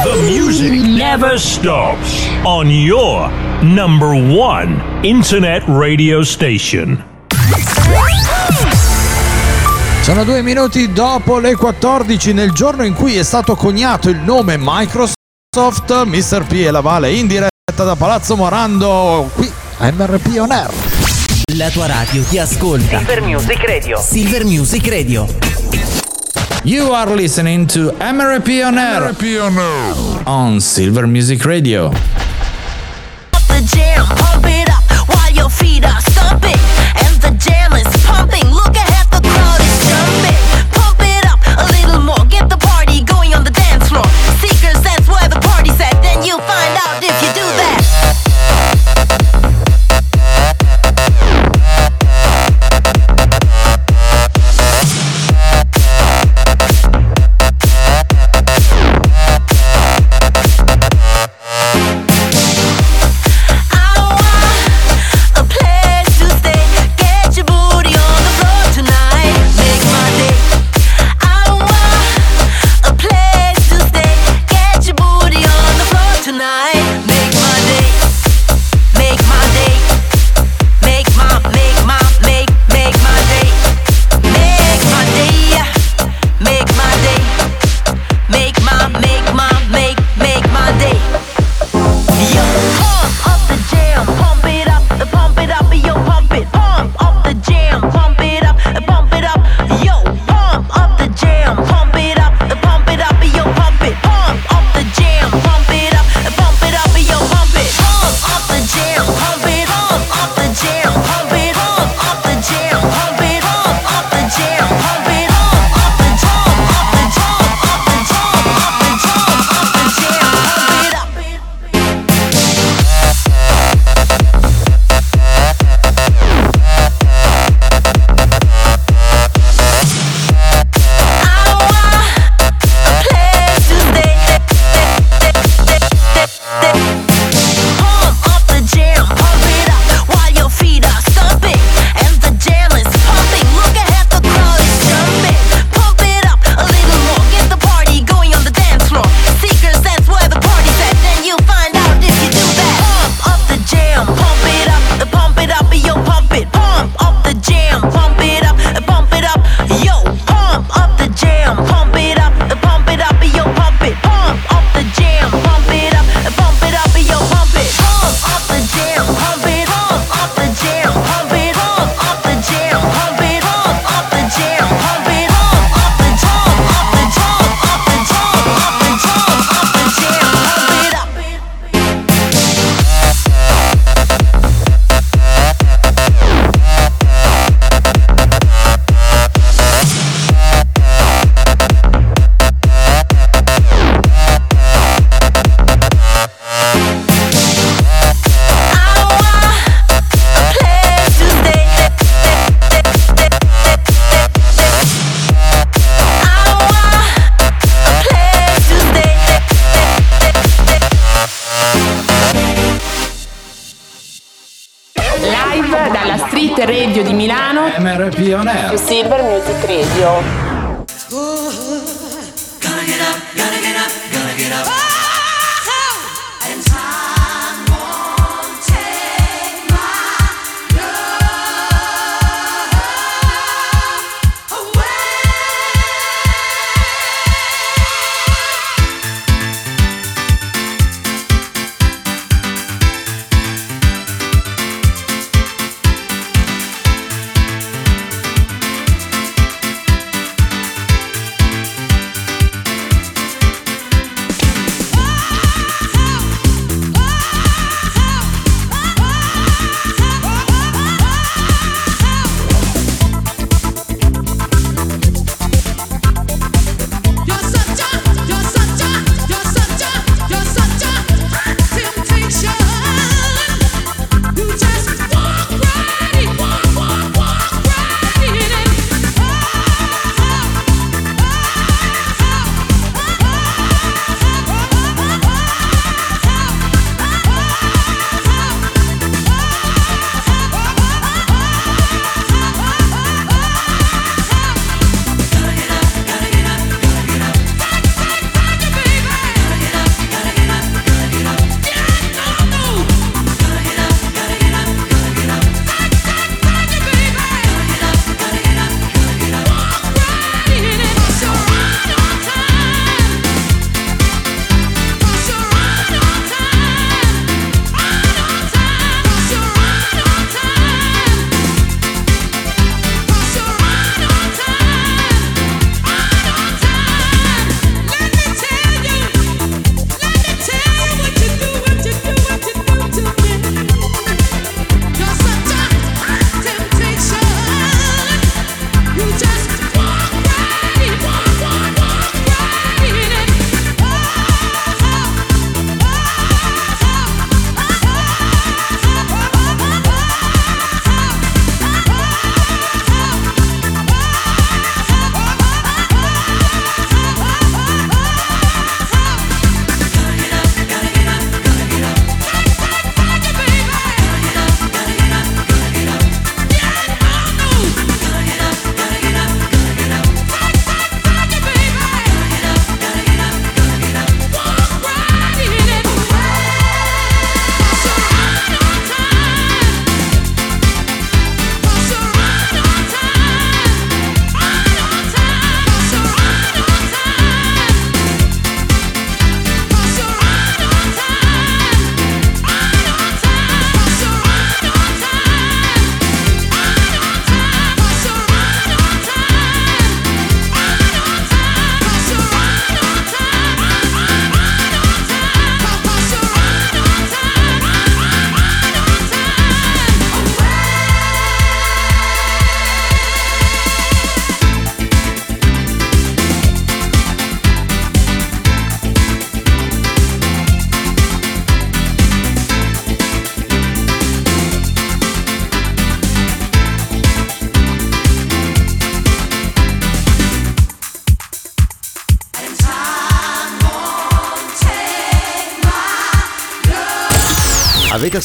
The music never stops on your number one internet radio station. Sono due minuti dopo le 14 nel giorno in cui è stato coniato il nome Microsoft, Mr. P e la Vale in diretta da Palazzo Morando qui a MRP On Air. La tua radio ti ascolta. Silver Music Radio. Silver Music Radio. You are listening to MRP on Air MRP on, Silver Music Radio. Jam, pump it up while your feet are and the jam is pumping. Look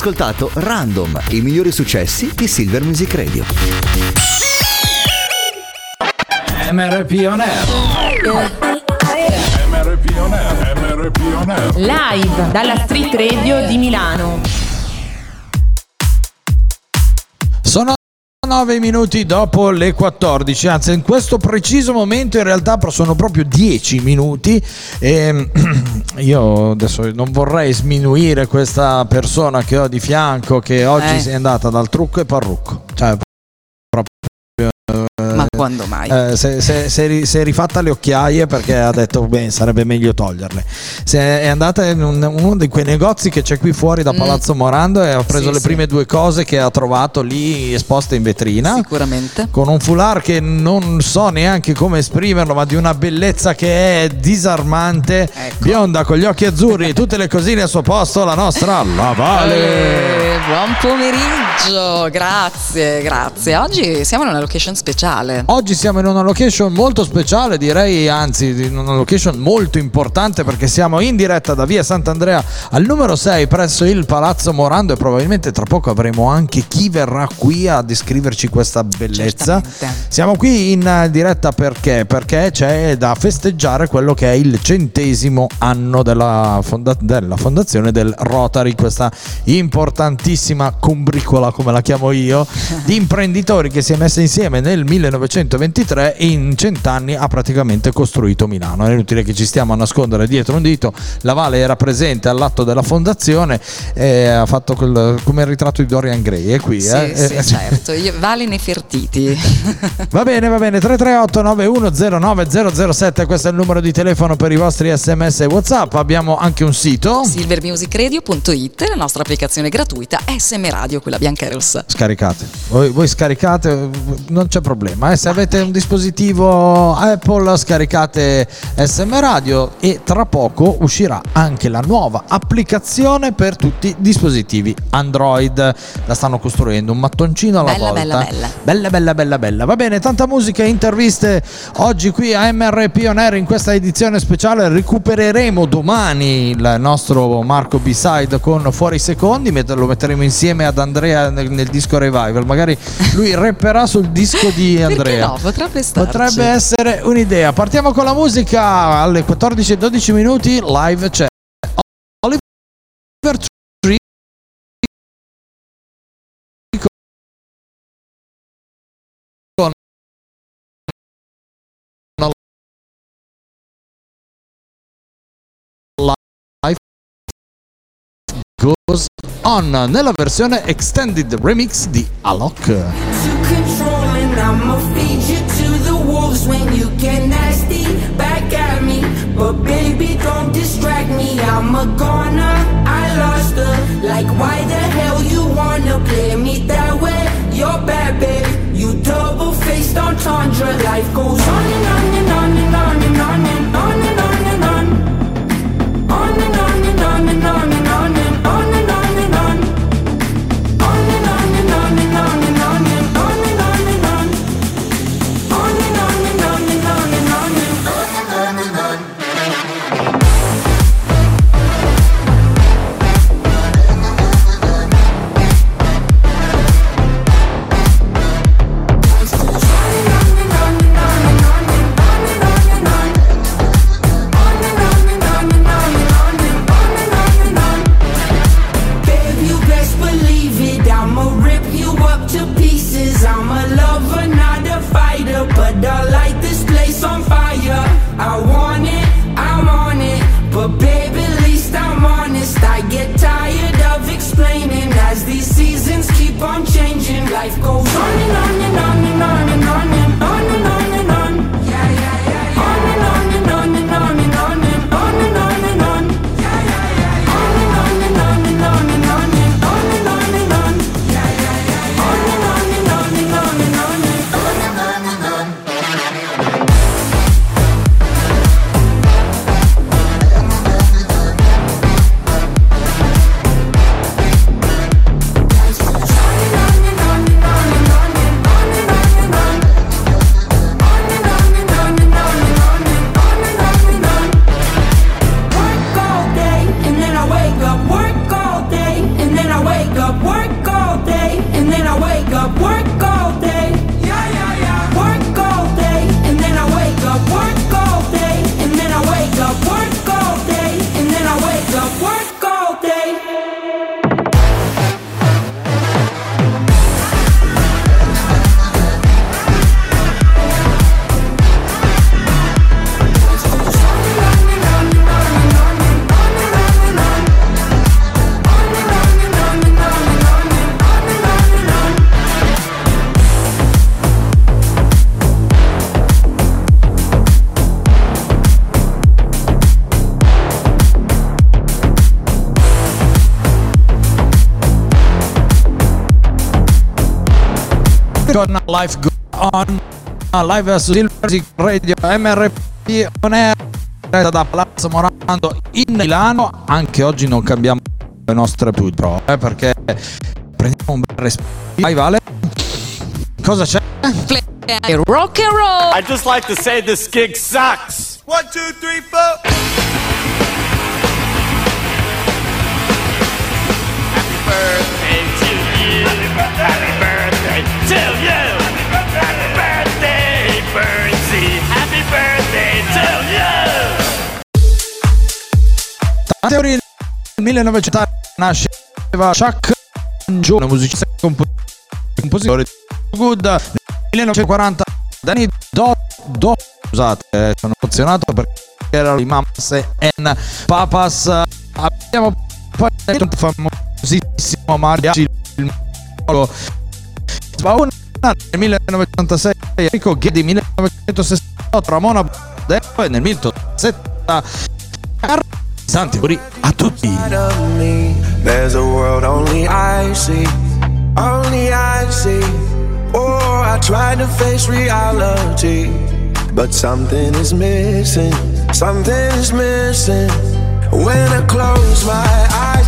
Ascoltato Random, i migliori successi di Silver Music Radio. MRP on air. MRP on air, MRP on air. Live dalla Street Radio di Milano. 9 minuti dopo le 14, anzi in questo preciso momento in realtà sono proprio 10 minuti e io adesso non vorrei sminuire questa persona che ho di fianco che oggi Eh. si è andata dal trucco e parrucco. Quando mai? eh, se, è rifatta le occhiaie perché ha detto beh sarebbe meglio toglierle se è andata in un- uno di quei negozi che c'è qui fuori da Mm. Palazzo Morando e ha preso Sì, le sì. prime due cose che ha trovato lì esposte in vetrina Sicuramente. con un foulard che non so neanche come esprimerlo, ma di una bellezza che è disarmante, Ecco. bionda con gli occhi azzurri, tutte le cosine al suo posto, la nostra Lavale. Eh, buon pomeriggio, grazie, grazie. Oggi siamo in una location speciale. Oggi siamo in una location molto speciale, direi anzi in una location molto importante perché siamo in diretta da via Sant'Andrea al numero 6 presso il Palazzo Morando e probabilmente tra poco avremo anche chi verrà qui a descriverci questa bellezza. Certamente. Siamo qui in diretta perché? Perché c'è da festeggiare quello che è il centesimo anno della, fonda- della fondazione del Rotary, questa importantissima combricola, come la chiamo io, di imprenditori che si è messa insieme nel 1923 e in cent'anni ha praticamente costruito Milano. È inutile che ci stiamo a nascondere dietro un dito, la Vale era presente all'atto della fondazione e ha fatto quel- come il ritratto di Dorian Gray, è qui. Sì, eh? sì, Eh, certo. Io, Vale Nefertiti. Va bene, va bene. 338 9109 007 questo è il numero di telefono per i vostri sms e whatsapp. Abbiamo anche un sito. silvermusicradio.it, la nostra applicazione gratuita SM Radio, quella bianca e rossa. Scaricate, voi, voi scaricate, non c'è problema. eh. Se avete un dispositivo Apple, scaricate SM Radio e tra poco uscirà anche la nuova applicazione per tutti i dispositivi Android. La stanno costruendo un mattoncino alla Bella, volta. bella, bella. Bella, bella, bella, bella. Va bene, tanta musica e interviste oggi qui a MRP On Air in questa edizione speciale. Recupereremo domani il nostro Marco B-Side con Fuori Secondi, lo metteremo insieme ad Andrea nel, nel disco Revival. Magari lui rapperà sul disco di Perché Andrea. no? Potrebbe starci. Potrebbe essere un'idea. Partiamo con la musica alle 14 e 12 minuti. Live c'è Oliver Tree con Life Goes On nella versione extended remix di Alok. I'ma feed you to the wolves when you get nasty back at me. But baby, don't distract me. I'm a goner. I lost her. Like, why the hell you wanna play me that way? You're bad, babe. You double faced entendre. Life goes on con Life Go On live su Silver Music Radio MRP On Air da Palazzo Morando in Milano anche oggi non cambiamo le nostre put pro eh, perché prendiamo un bel respiro vai Vale cosa c'è? Rock and roll. I just like to say this gig sucks. One, two, three, four. Happy birthday to you. Happy birthday Happy birthday, to you. Tante teorie nel 1900 nasceva Chuck Joe, musicista e compo- compositore Good. Nel 1940 Danny Do, Do scusate, eh, sono emozionato perché erano i Mamas and Papas. Abbiamo poi un famosissimo mariachi il Spawn nel 1986 Enrico Ghedi 1968 Ramona Depo e nel 1970 Santi auguri a tutti. There's a world only I see, only I see. Oh, I tried to face reality, but something is missing, something is missing. When I close my eyes,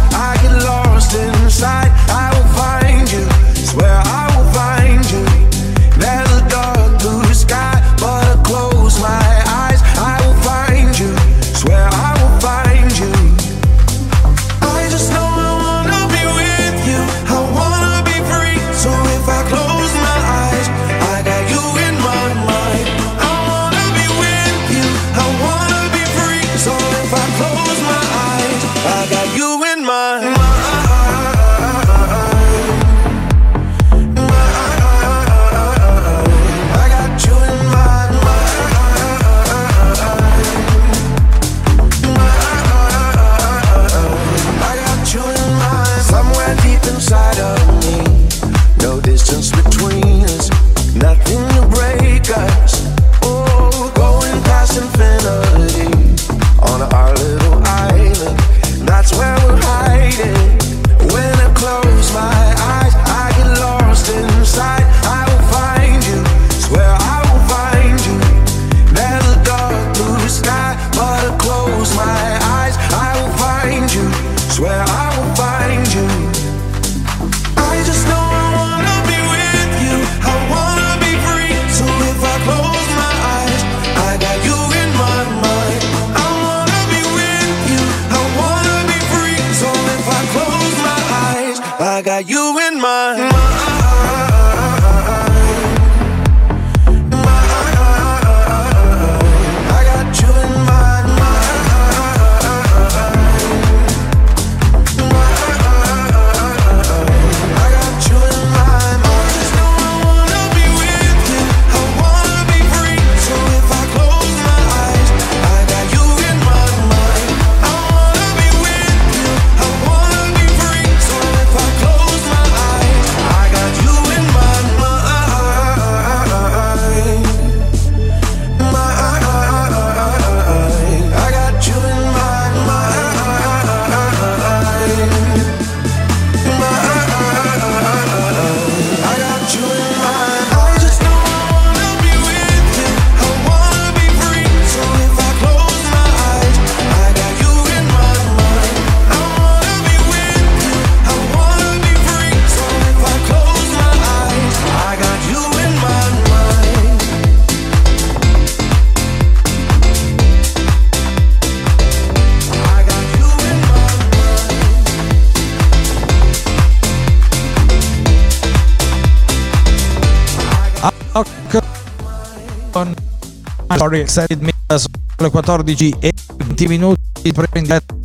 Sorry Excited Me sono le 14 e 20 minuti prima in diretta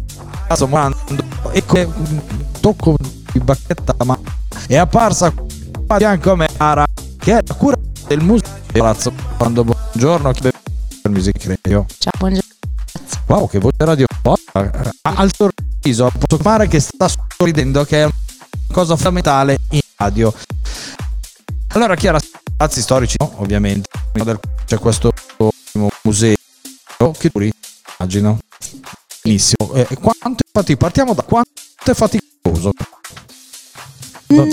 sto morando e come tocco di bacchetta ma è apparsa di fianco a me Ara che è la cura del museo di Palazzo quando buongiorno chi beve il music radio Ciao, buongiorno. wow che voce radio al sorriso posso fare che sta sorridendo che è una cosa fondamentale in radio allora Chiara spazi storici no? ovviamente c'è questo museo che duri immagino benissimo eh, quanto è faticoso partiamo da quanto è faticoso Non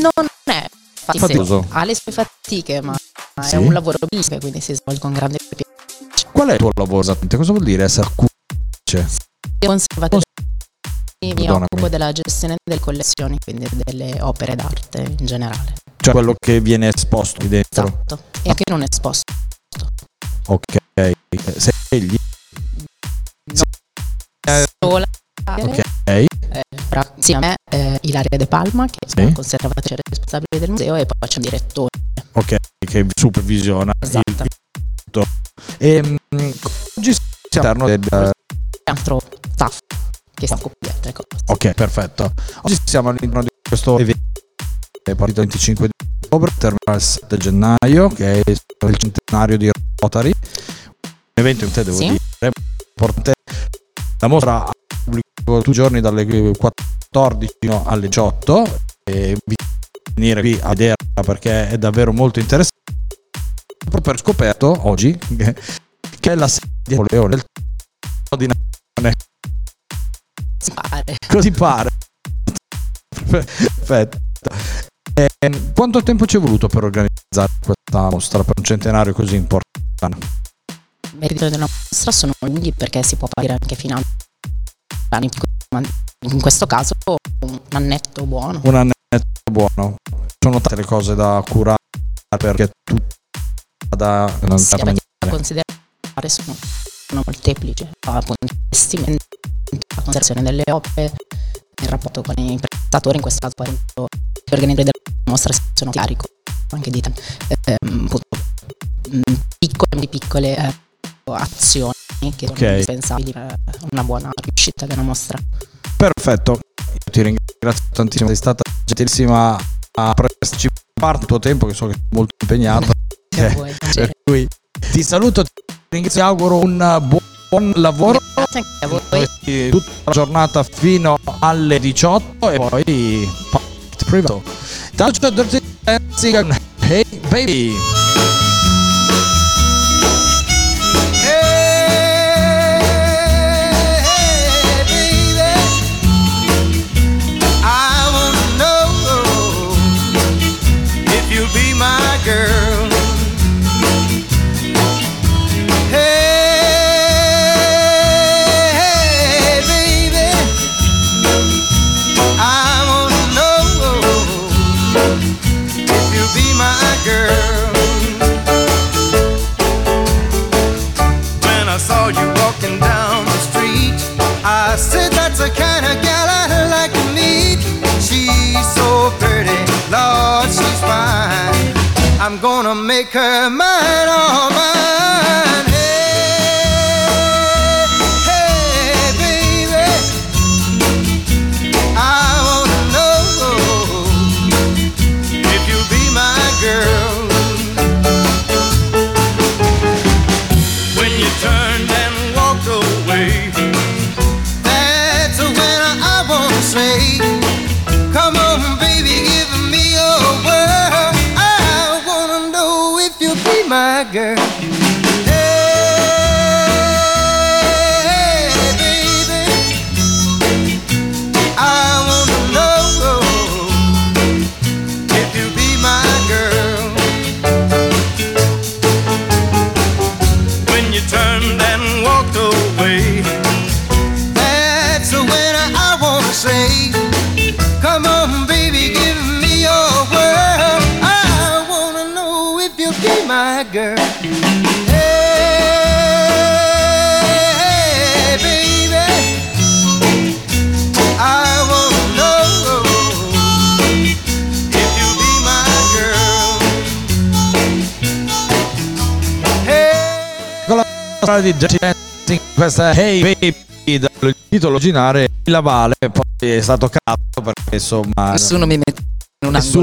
è faticoso. ha le sue fatiche, ma Sì. è un lavoro bellissimo, quindi si svolge con grande piacere. Qual è il tuo lavoro esattamente? Cosa vuol dire essere curatrice? Io conservatore mi occupo della gestione delle collezioni, quindi delle opere d'arte in generale. Cioè quello che viene esposto qui dentro. Esatto. E anche non esposto. Ok. Sei egli? Eh, Sola. ok. Eh, fra- sì, a me eh, Ilaria De Palma, che Sì. è la conservatrice responsabile del museo, e poi c'è un direttore. Ok, che supervisiona Esatto. tutto. E mm, oggi siamo all'interno del altro staff che si occupa di altre cose. Ok, perfetto. Oggi siamo all'interno di questo evento è partito il 25 di ottobre, terminerà il 7 gennaio, che è il centenario di Rotary. Un evento in te devo Sì. dire importante. La mostra ha pubblico tutti i giorni dalle 14 fino alle 18 e vi venire qui a vederla perché è davvero molto interessante. Proprio per scoperto oggi che, che è la sede di Napoleone del di Napoleone. Pare. Così pare. Perfetto. Ehm, quanto tempo ci è voluto per organizzare questa mostra per un centenario così importante? I meriti della mostra sono lunghi perché si può partire anche fino a anni, in questo caso un annetto buono. Un annetto buono. Sono tante le cose da curare perché tutto da Sì, da considerare sono, sono molteplici, appunto investimenti, la conservazione delle opere, il rapporto con i prestatori, in questo caso appunto, gli organizzatori della mostra sono carico anche di eh, mh, piccole, di piccole eh, azioni che Ok. sono indispensabili per una buona riuscita della mostra. Perfetto. Io ti ringrazio tantissimo, sei stata gentilissima a prenderci parte del tuo tempo che so che sei molto impegnata. Per Eh, voi, per cui ti saluto, ti ringrazio, ti auguro un buon, buon lavoro. Grazie anche a voi. Tutta la giornata fino alle 18 e poi privato. Ciao, ciao, Dirty Dancing. Hey baby. Gonna make her mine, di Dirty Dancing, questa è Hey Baby dal titolo originale La Vale, poi è stato cazzo perché insomma Nessuno mi mette in un nessuno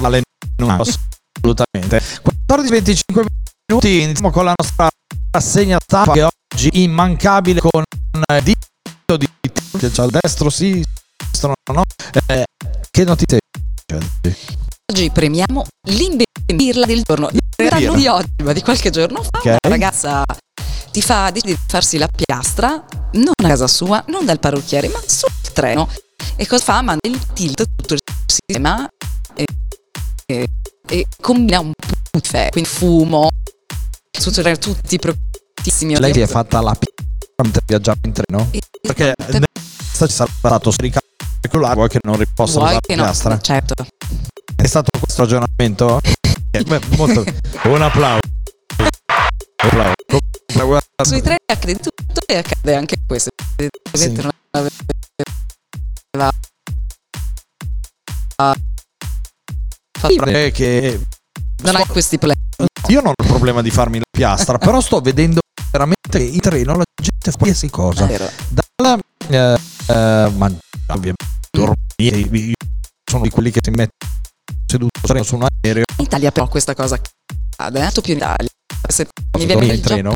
vale non assolutamente 14-25 minuti iniziamo con la nostra rassegna stampa che oggi immancabile con eh, dito di c'è al destro sinistro no eh, che notizie? Oggi premiamo l'imbirla del giorno. In di oggi, ma di qualche giorno fa. Ok. Una ragazza ti fa decide di farsi la piastra, non a casa sua, non dal parrucchiere, ma sul treno. E cosa fa? Manda il tilt tutto il sistema e, e e combina un puffè, quindi fumo, tutto, tutti preoccupatissimi. Lei si è fatta la p***a mentre viaggiava in treno? Perché nel ci sarà stato scaricato il cellulare, vuoi che non riposta Vuoi la che no? piastra? Certo. È stato questo ragionamento? Eh, beh, molto- Un applauso. Un applauso. Comunque, guarda- Sui treni accade tutto e accade anche questo. Ovviamente non aveva Eh, che non hai questi problemi. io non ho il problema di farmi la piastra, però sto vedendo veramente in treno la gente fa qualsiasi cosa. Dalla eh, eh, mangiare, ovviamente, dormire. Io sono di quelli che si mettono seduto su un aereo. In Italia però questa cosa accade, eh, più in Italia. Se mi viene dormire in treno?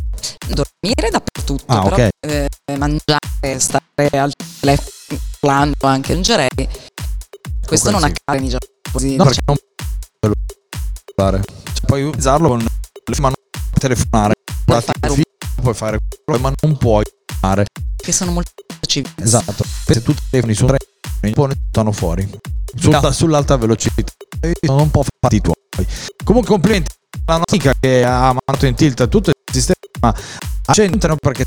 dormire dappertutto, Ah, però ok. eh, mangiare, stare al telefono, parlando anche in gerei. Questo non sì. accade nei giapponesi. No, perché non puoi fare. Cioè, puoi utilizzarlo con ma non puoi telefonare. Puoi fare, un- puoi fare quello, ma non puoi fare. che sono molto civili. Esatto. Se tu telefoni su un treno, poi ne buttano fuori. Sulla- sull'alta velocità. E Sono un po' fatti tuoi. Comunque complimenti alla nostra che ha mandato in tilt tutto il sistema. Accendono perché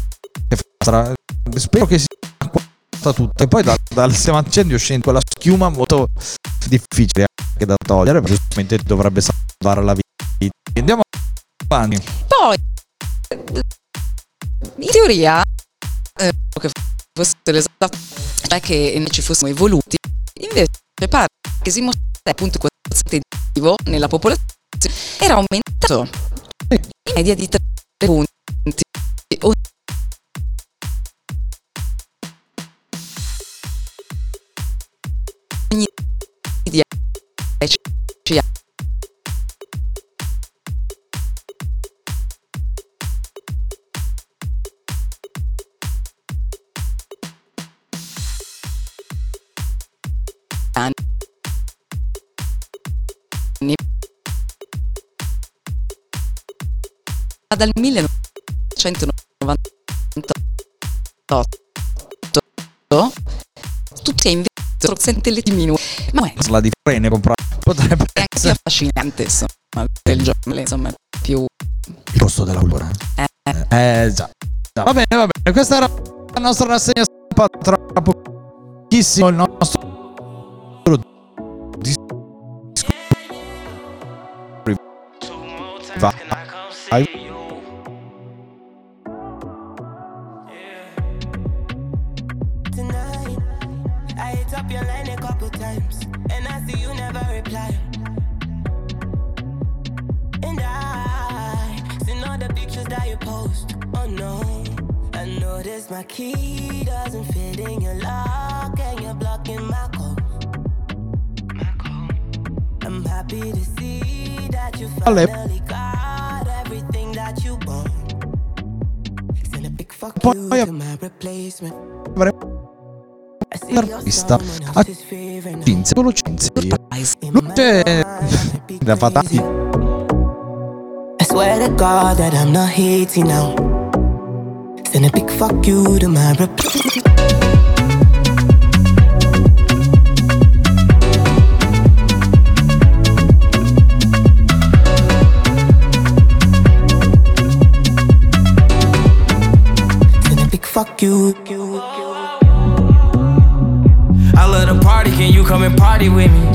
spero che sia acquatta tutto. E poi dal, dal sistema accendio scende quella schiuma molto difficile anche da togliere. Giustamente dovrebbe salvare la vita. Andiamo avanti. Poi, in teoria, eh, che fosse l'esatto, cioè che ci fossimo evoluti, invece pare che si mostra appunto quoziente vivo nella popolazione era aumentato. In media di 3 punti dal 1998 tutti invece sente le diminuire ma è La di frene comprare potrebbe anche più affascinante insomma del giorno insomma più il costo della cultura. eh, Eh già. Già. Va bene, va bene. Questa era la nostra rassegna stampa. Tra pochissimo il nostro dis- Va. Vai. Post. Oh no, I noticed my key doesn't fit in your lock, and you're blocking my code. I'm happy to see that you finally got everything that you want. Send a big fuck you to my replacement. L'artista a Cinzia Cinzia. Luce da fatati. Swear to God that I'm not hating now. Send a big fuck you to my rep. Send a big fuck you. I love to party, can you come and party with me?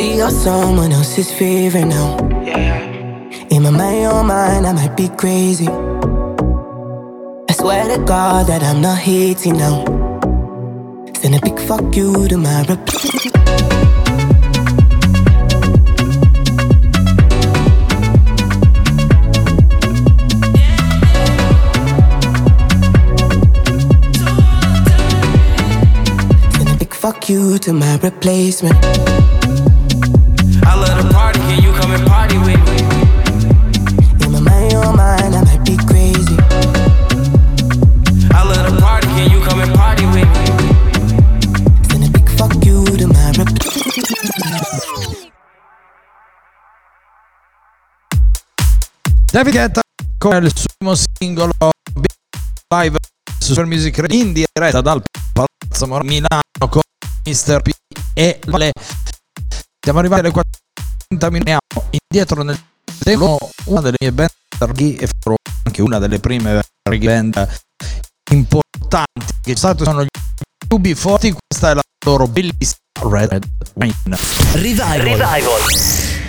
See you're someone else's favorite now. In my mind, your mind, I might be crazy. I swear to God that I'm not hating now. Send a big fuck you to my replacement. Send a big fuck you to my replacement. David Guetta con il suo singolo live su Music Radio in diretta dal Palazzo Mor- Milano con Mr. P e Vale. Siamo arrivati alle 40 minuti indietro nel tempo. Una delle mie band e farò anche una delle prime band importanti che stato sono gli tubi Forti. Questa è la loro bellissima Red Red Wine Revival. Revival.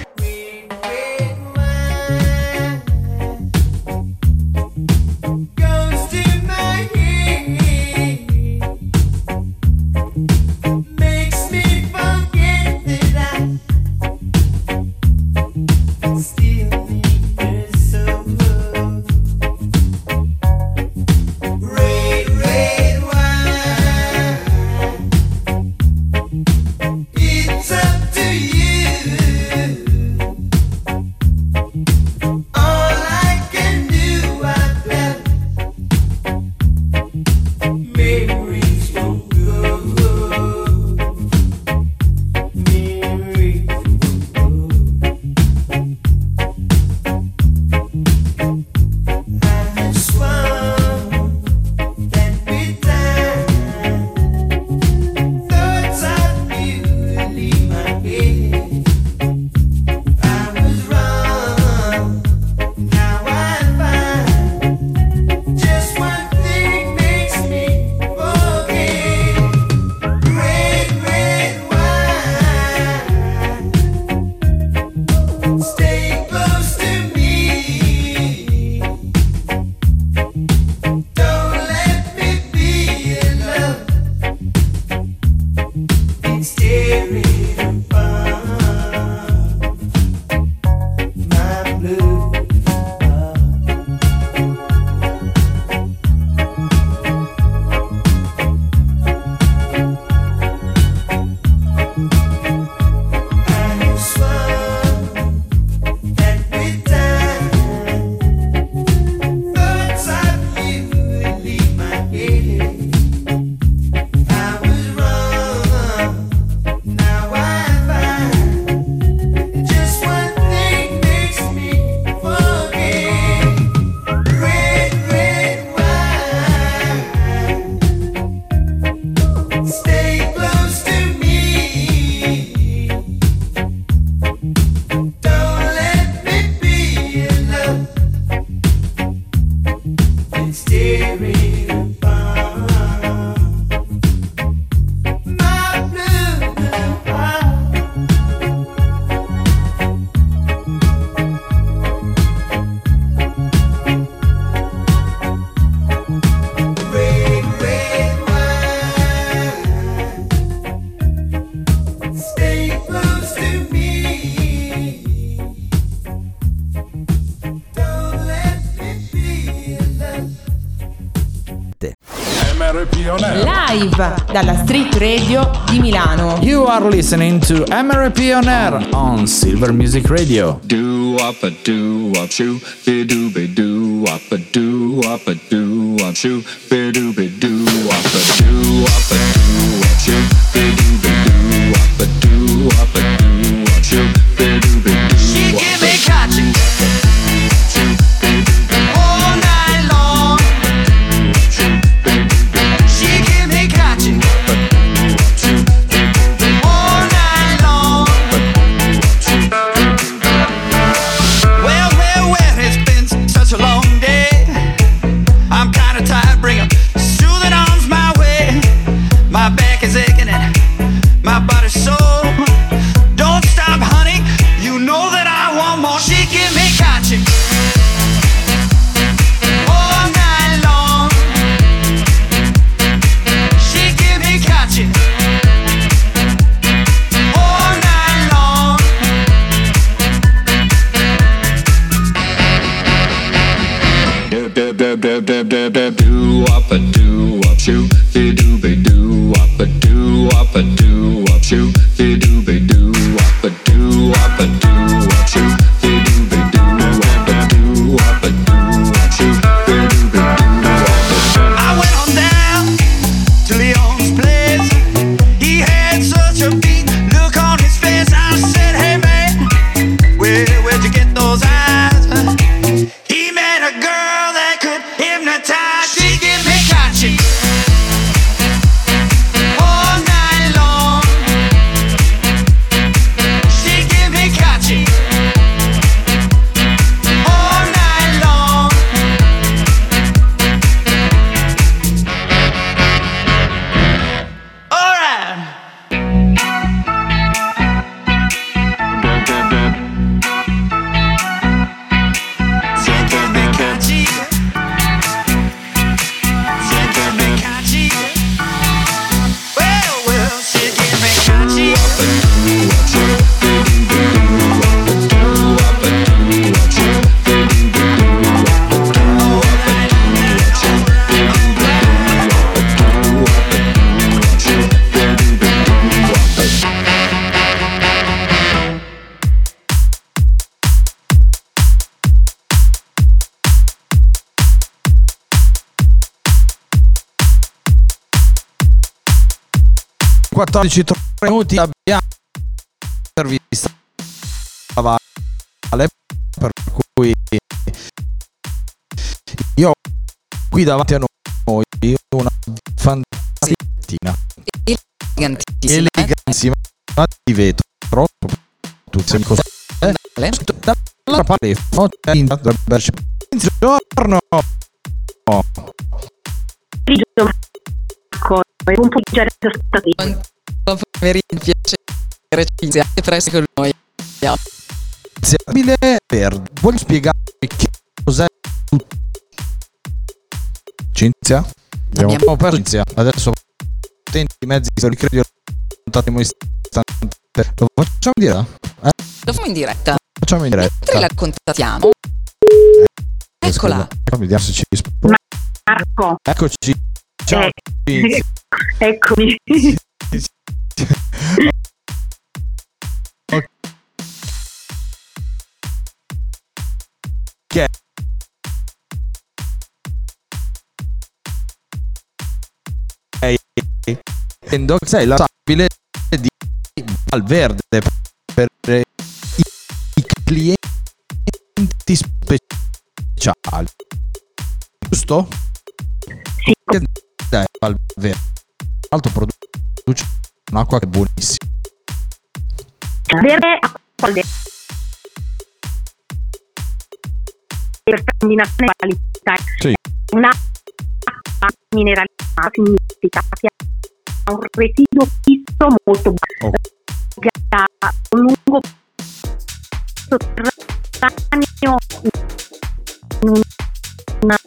Live dalla Street Radio di Milano. You are listening to MRP on Air on Silver Music Radio. Do up a do up shoe, be do be do up a do up a do up shoe, be do be do up a do up a do. 14 3 minuti abbiamo intervista a Vale per cui io ho qui davanti a noi una fantastica Elegantissima. elegantissima di vetro tutti mi costa eh, dalla parte buongiorno. Un po' di ascoltatori. Mi piacere iniziare presto con noi. Abile Verde, vuoi spiegarmi che cos'è Cinzia? Abbiamo, Abbiamo- perso Cinzia. Adesso attenti i mezzi di credo un attimo istante. Lo facciamo in diretta? Eh? Lo facciamo in diretta. Facciamo in diretta. Mentre la contattiamo. Eccola. Ecco, vediamo se ci risponde. Marco. Eccoci. Ciao. Eh, Cinzia. Eccomi. Che è la stabile di Valverde per i, clienti speciali. Giusto? Sì. Dai, Valverde. L'altro produce un'acqua che è buonissima. Verde acqua al verde. Per combinazione qualità. Sì. Una acqua mineralizzata significa che ha un residuo fisso molto basso. Che ha un lungo sotterraneo in una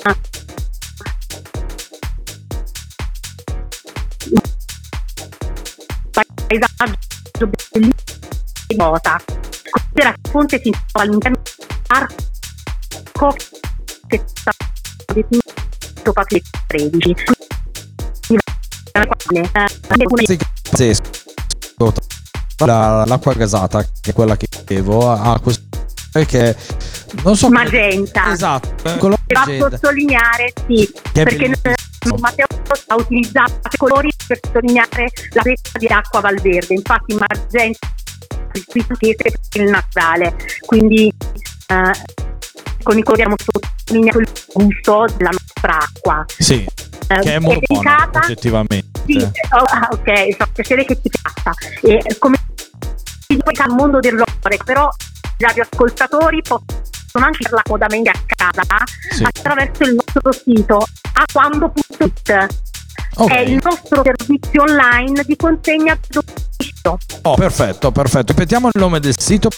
paesaggio bellissimo nota. Considera che Ponte si trova all'interno dell'arco che è stato definito Patria 13. Quindi, la l'acqua gasata, che è quella che bevo, ha questo che non so magenta. Esatto, eh, va a sottolineare, sì, perché. Matteo ha utilizzato colori per sottolineare la pezza di acqua Valverde. Infatti, magenta il pizzese per il naturale. Quindi, eh, con i colori abbiamo sottolineato il gusto della nostra acqua. Sì, Eh, che è molto buona, oggettivamente. Sì, oh, ah, ok, fa piacere che ti piaccia. E come si dice al mondo dell'ore, però i radioascoltatori possono anche farla comodamente a casa Sì. attraverso il nostro sito aquando.it. Ok. È il nostro servizio online di consegna a domicilio. Oh, perfetto, perfetto. Ripetiamo il nome del sito.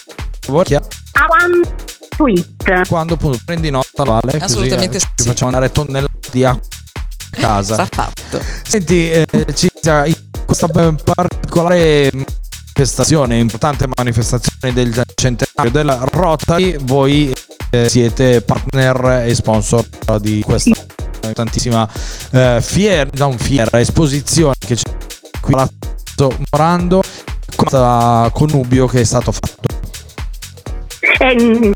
per. Aquando.it. Quando appunto prendi nota, Vale, così, Assolutamente eh, ci sì. facciamo andare tonnellate di acqua a casa. Sta fatto. Senti, eh, Cinzia, in questa eh, particolare manifestazione, importante manifestazione del centenario della Rotary, voi eh, siete partner e sponsor di questa tantissima eh, fiera, non fiera, esposizione che c'è qui a Palazzo Morando, questo connubio che è stato fatto. E, mm,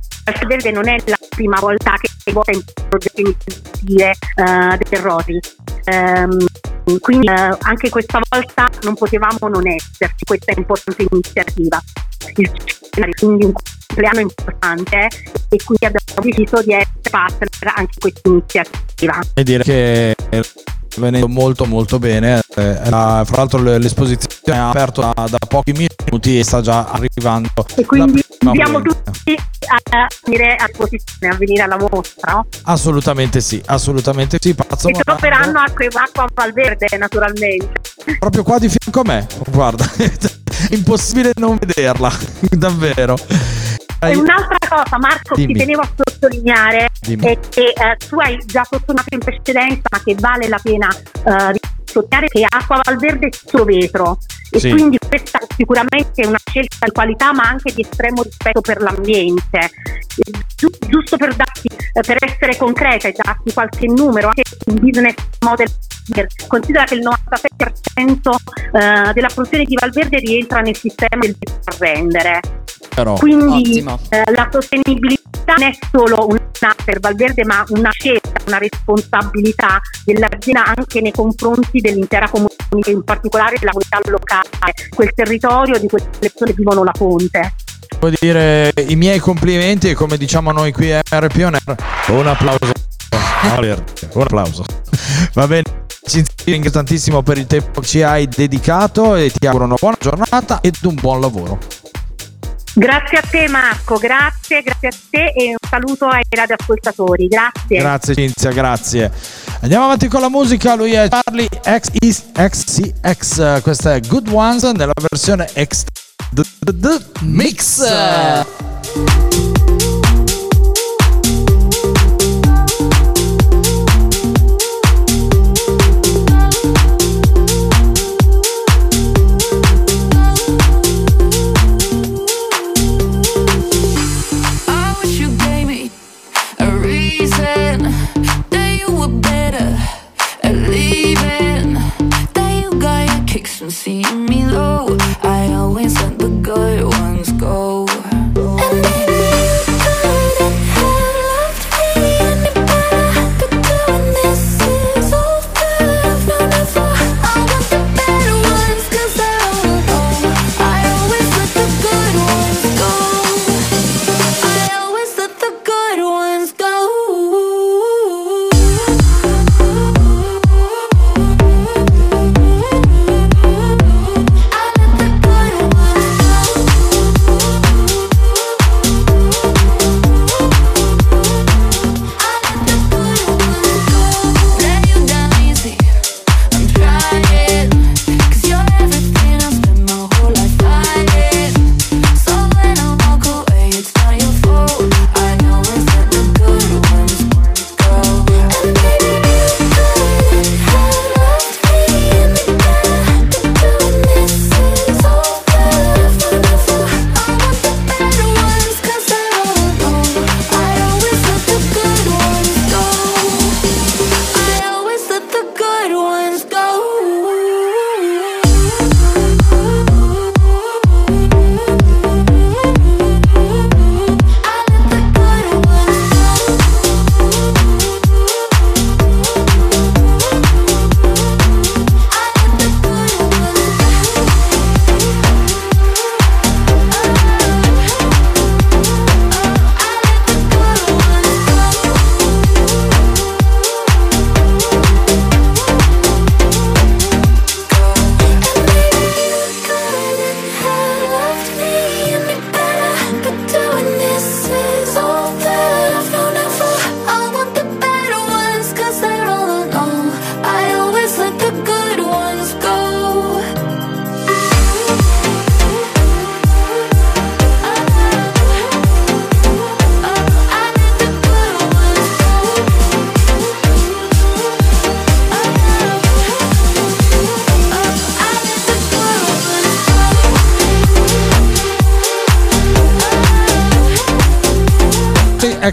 non è la prima volta che vota in progetti iniziative eh, del Roti. Ehm, quindi eh, anche questa volta non potevamo non esserci questa importante iniziativa. Il quindi un compleanno importante e quindi abbiamo deciso di essere partner anche in questa iniziativa. e dire che venendo molto molto bene Eh, la- fra l'altro l'esposizione è aperta da, da pochi minuti e sta già arrivando E quindi invitiamo tutti a venire a posizione, a venire alla mostra. no? assolutamente sì assolutamente sì Palazzo E troveranno acqua, acqua a Valverde naturalmente. proprio qua di fianco a me guarda impossibile non vederla davvero E un'altra cosa, Marco, Dimmi. ti tenevo a sottolineare Dimmi. è che eh, tu hai già sottolineato in precedenza, ma che vale la pena eh, sottolineare che Acqua Valverde è tutto vetro e Sì. quindi questa sicuramente è una scelta di qualità, ma anche di estremo rispetto per l'ambiente. Giu- giusto per darti, eh, per essere concreta e darti qualche numero, anche un business model. Considera che il 97% eh, della produzione di Valverde rientra nel sistema del a rendere. Però, Quindi eh, la sostenibilità non è solo una per Valverde, ma una scelta, una responsabilità dell'azienda anche nei confronti dell'intera comunità, in particolare della comunità locale, quel territorio di quelle persone vivono la fonte. Devo dire i miei complimenti e come diciamo noi qui a Air, un applauso. Un applauso. Va bene. Ci ringrazio tantissimo per il tempo che ci hai dedicato e ti auguro una buona giornata ed un buon lavoro. Grazie a te Marco, grazie, grazie a te e un saluto ai radioascoltatori, grazie. Grazie Cinzia, grazie. Andiamo avanti con la musica, lui è Charlie XCX, questa è Good Ones nella versione X Mix.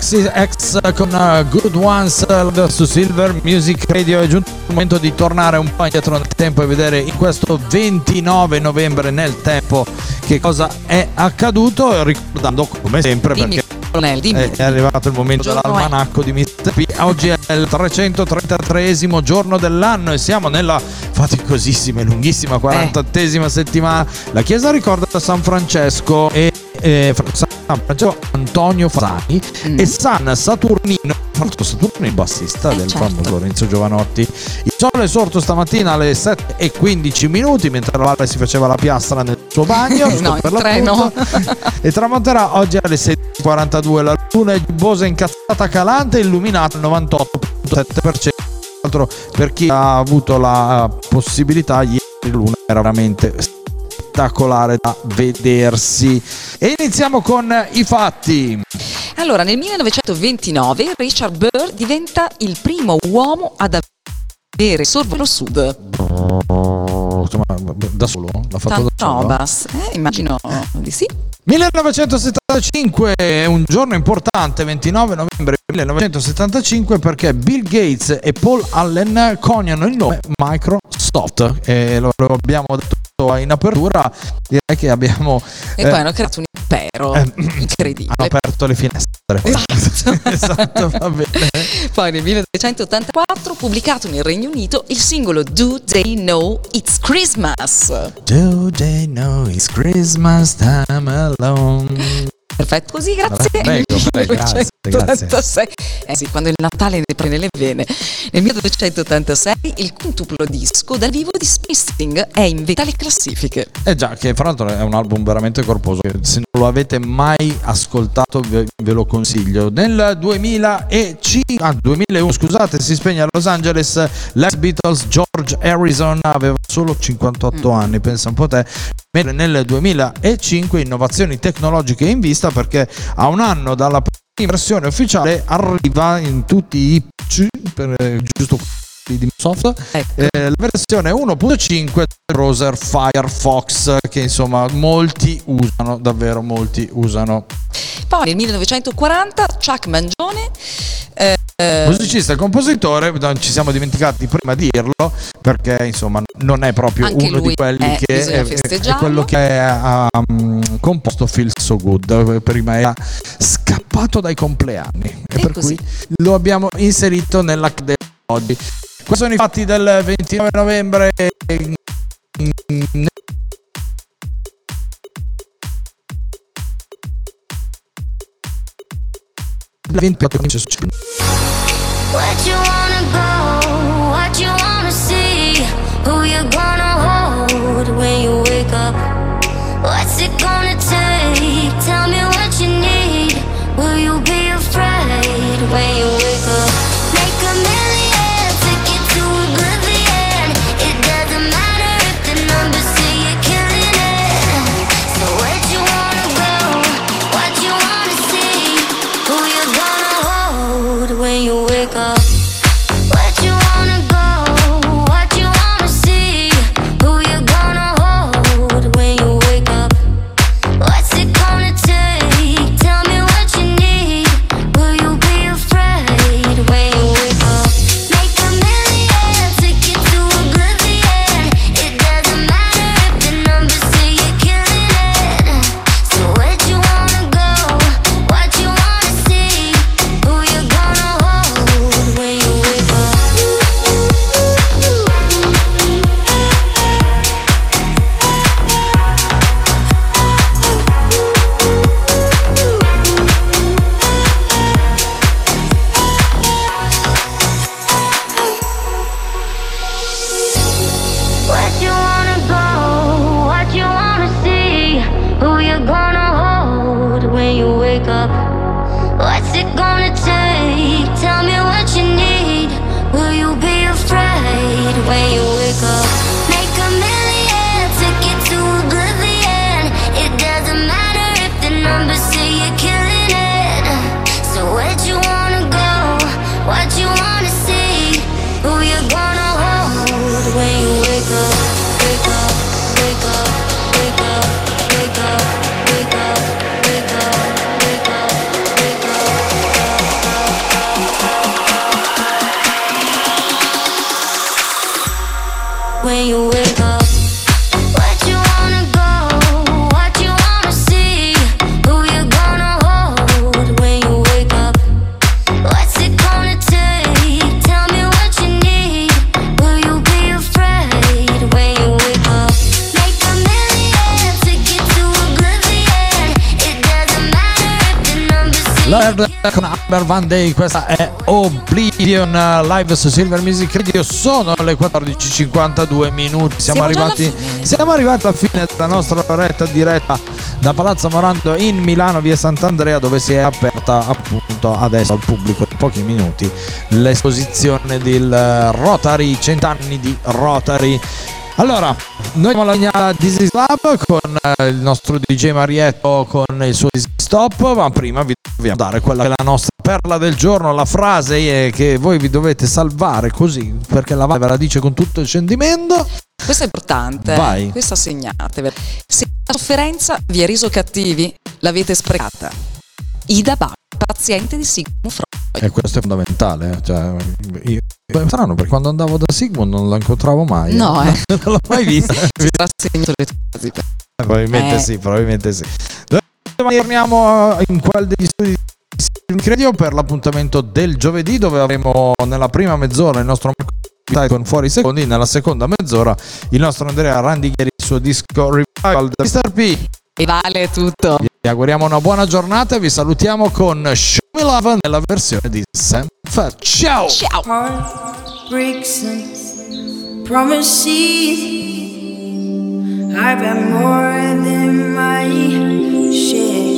XXX con uh, Good Ones uh, su Silver Music Radio è giunto il momento di tornare un po' indietro nel tempo e vedere in questo 29 novembre nel tempo che cosa è accaduto ricordando come sempre Dimmi, perché colonnello, dimmi. è, arrivato il momento dell'almanacco di Mr. P oggi è il 333 giorno dell'anno e siamo nella faticosissima e lunghissima 48esima settimana la chiesa ricorda San Francesco e eh, San Francesco Antonio Fasani e San Saturnino Francesco Saturnino il bassista del certo. famoso Lorenzo Giovanotti il sole è sorto stamattina alle 7 e 15 minuti mentre la Valle si faceva la piastra nel suo bagno No, per treno. e tramonterà oggi alle 6.42 la luna è giubbosa incazzata calante illuminata al 98.7% Tra l'altro per chi ha avuto la possibilità ieri luna era veramente spettacolare da vedersi. E iniziamo con i fatti. Allora, nel 1929 Richard Burr diventa il primo uomo ad avere sorvolo sud. Da solo? L'ha fatto Tanta da solo? roba, eh, immagino di sì. 1975 è un giorno importante, 29 novembre 1975, perché Bill Gates e Paul Allen coniano il nome Microsoft. E lo, abbiamo detto in apertura, direi che abbiamo... E eh, poi hanno creato Impero. Eh, Incredibile. Hanno aperto le finestre. Esatto. esatto, va bene. Poi nel 1984 pubblicato nel Regno Unito il singolo Do They Know It's Christmas. Do they know it's Christmas time alone? Perfetto, così, grazie. Prego, prego, grazie, grazie. 1986. Eh sì, quando il Natale ne prende le vene. Nel 1986 il quintuplo disco dal vivo di Springsteen è in vetta alle classifiche. Eh già, che fra l'altro è un album veramente corposo. Se non lo avete mai ascoltato, ve, ve lo consiglio. Nel 2005, ah, 2001, scusate, si spegne a Los Angeles l'ex Beatles George Harrison aveva solo 58 anni, pensa un po' te. Mentre nel 2005 innovazioni tecnologiche in vista perché a un anno dalla prima versione ufficiale arriva in tutti i PC, per, eh, giusto di Microsoft, eh, la versione 1.5 del browser Firefox che insomma molti usano, davvero molti usano. Poi nel 1940 Chuck Mangione eh, Musicista e compositore, non ci siamo dimenticati prima di dirlo perché insomma non è proprio uno di quelli è- che è, è quello che ha um, composto Feel So Good, prima era scappato dai compleanni e, per cui lo abbiamo inserito nella di oggi. Questi sono i fatti del 29 novembre. del 28 che succede. What you wanna go? Day, questa è Oblivion live su Silver Music Radio. Sono le 14:52 minuti. Siamo, Siamo arrivati, siamo arrivati alla fine della nostra oretta diretta da Palazzo Morando in Milano, via Sant'Andrea, dove si è aperta appunto adesso al pubblico in pochi minuti l'esposizione del Rotary, cent'anni di Rotary. Allora, noi siamo alla linea Dizzy Club con eh, il nostro DJ Marietto con il suo Stop, ma prima vi dobbiamo dare quella che è la nostra perla del giorno, la frase eh, che voi vi dovete salvare così, perché la Valle ve la dice con tutto il sentimento. Questo è importante. Vai. Questa segnatevela. Se la sofferenza vi ha reso cattivi, l'avete sprecata. Ida Bach, paziente di Sigmund Freud. E questo è fondamentale. eh, Cioè, io, è strano perché quando andavo da Sigmund non la incontravo mai. No, eh. non l'ho mai vista. Si sarà segnato le tue frasi. Probabilmente Eh. sì, probabilmente sì. domani torniamo in quel degli studi di Silver Radio per l'appuntamento del giovedì dove avremo nella prima mezz'ora il nostro Marco con fuori secondi, nella seconda mezz'ora il nostro Andrea Randighieri il suo disco Revival da Mr. P. E vale tutto. Vi auguriamo una buona giornata e vi salutiamo con Show Me Love nella versione di Sam Fett. Ciao! Promises. I've had more than my share.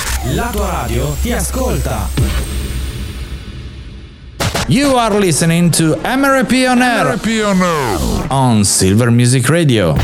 Silver Radio. La tua radio ti ascolta. You are listening to MRP on Air on Silver Music Radio.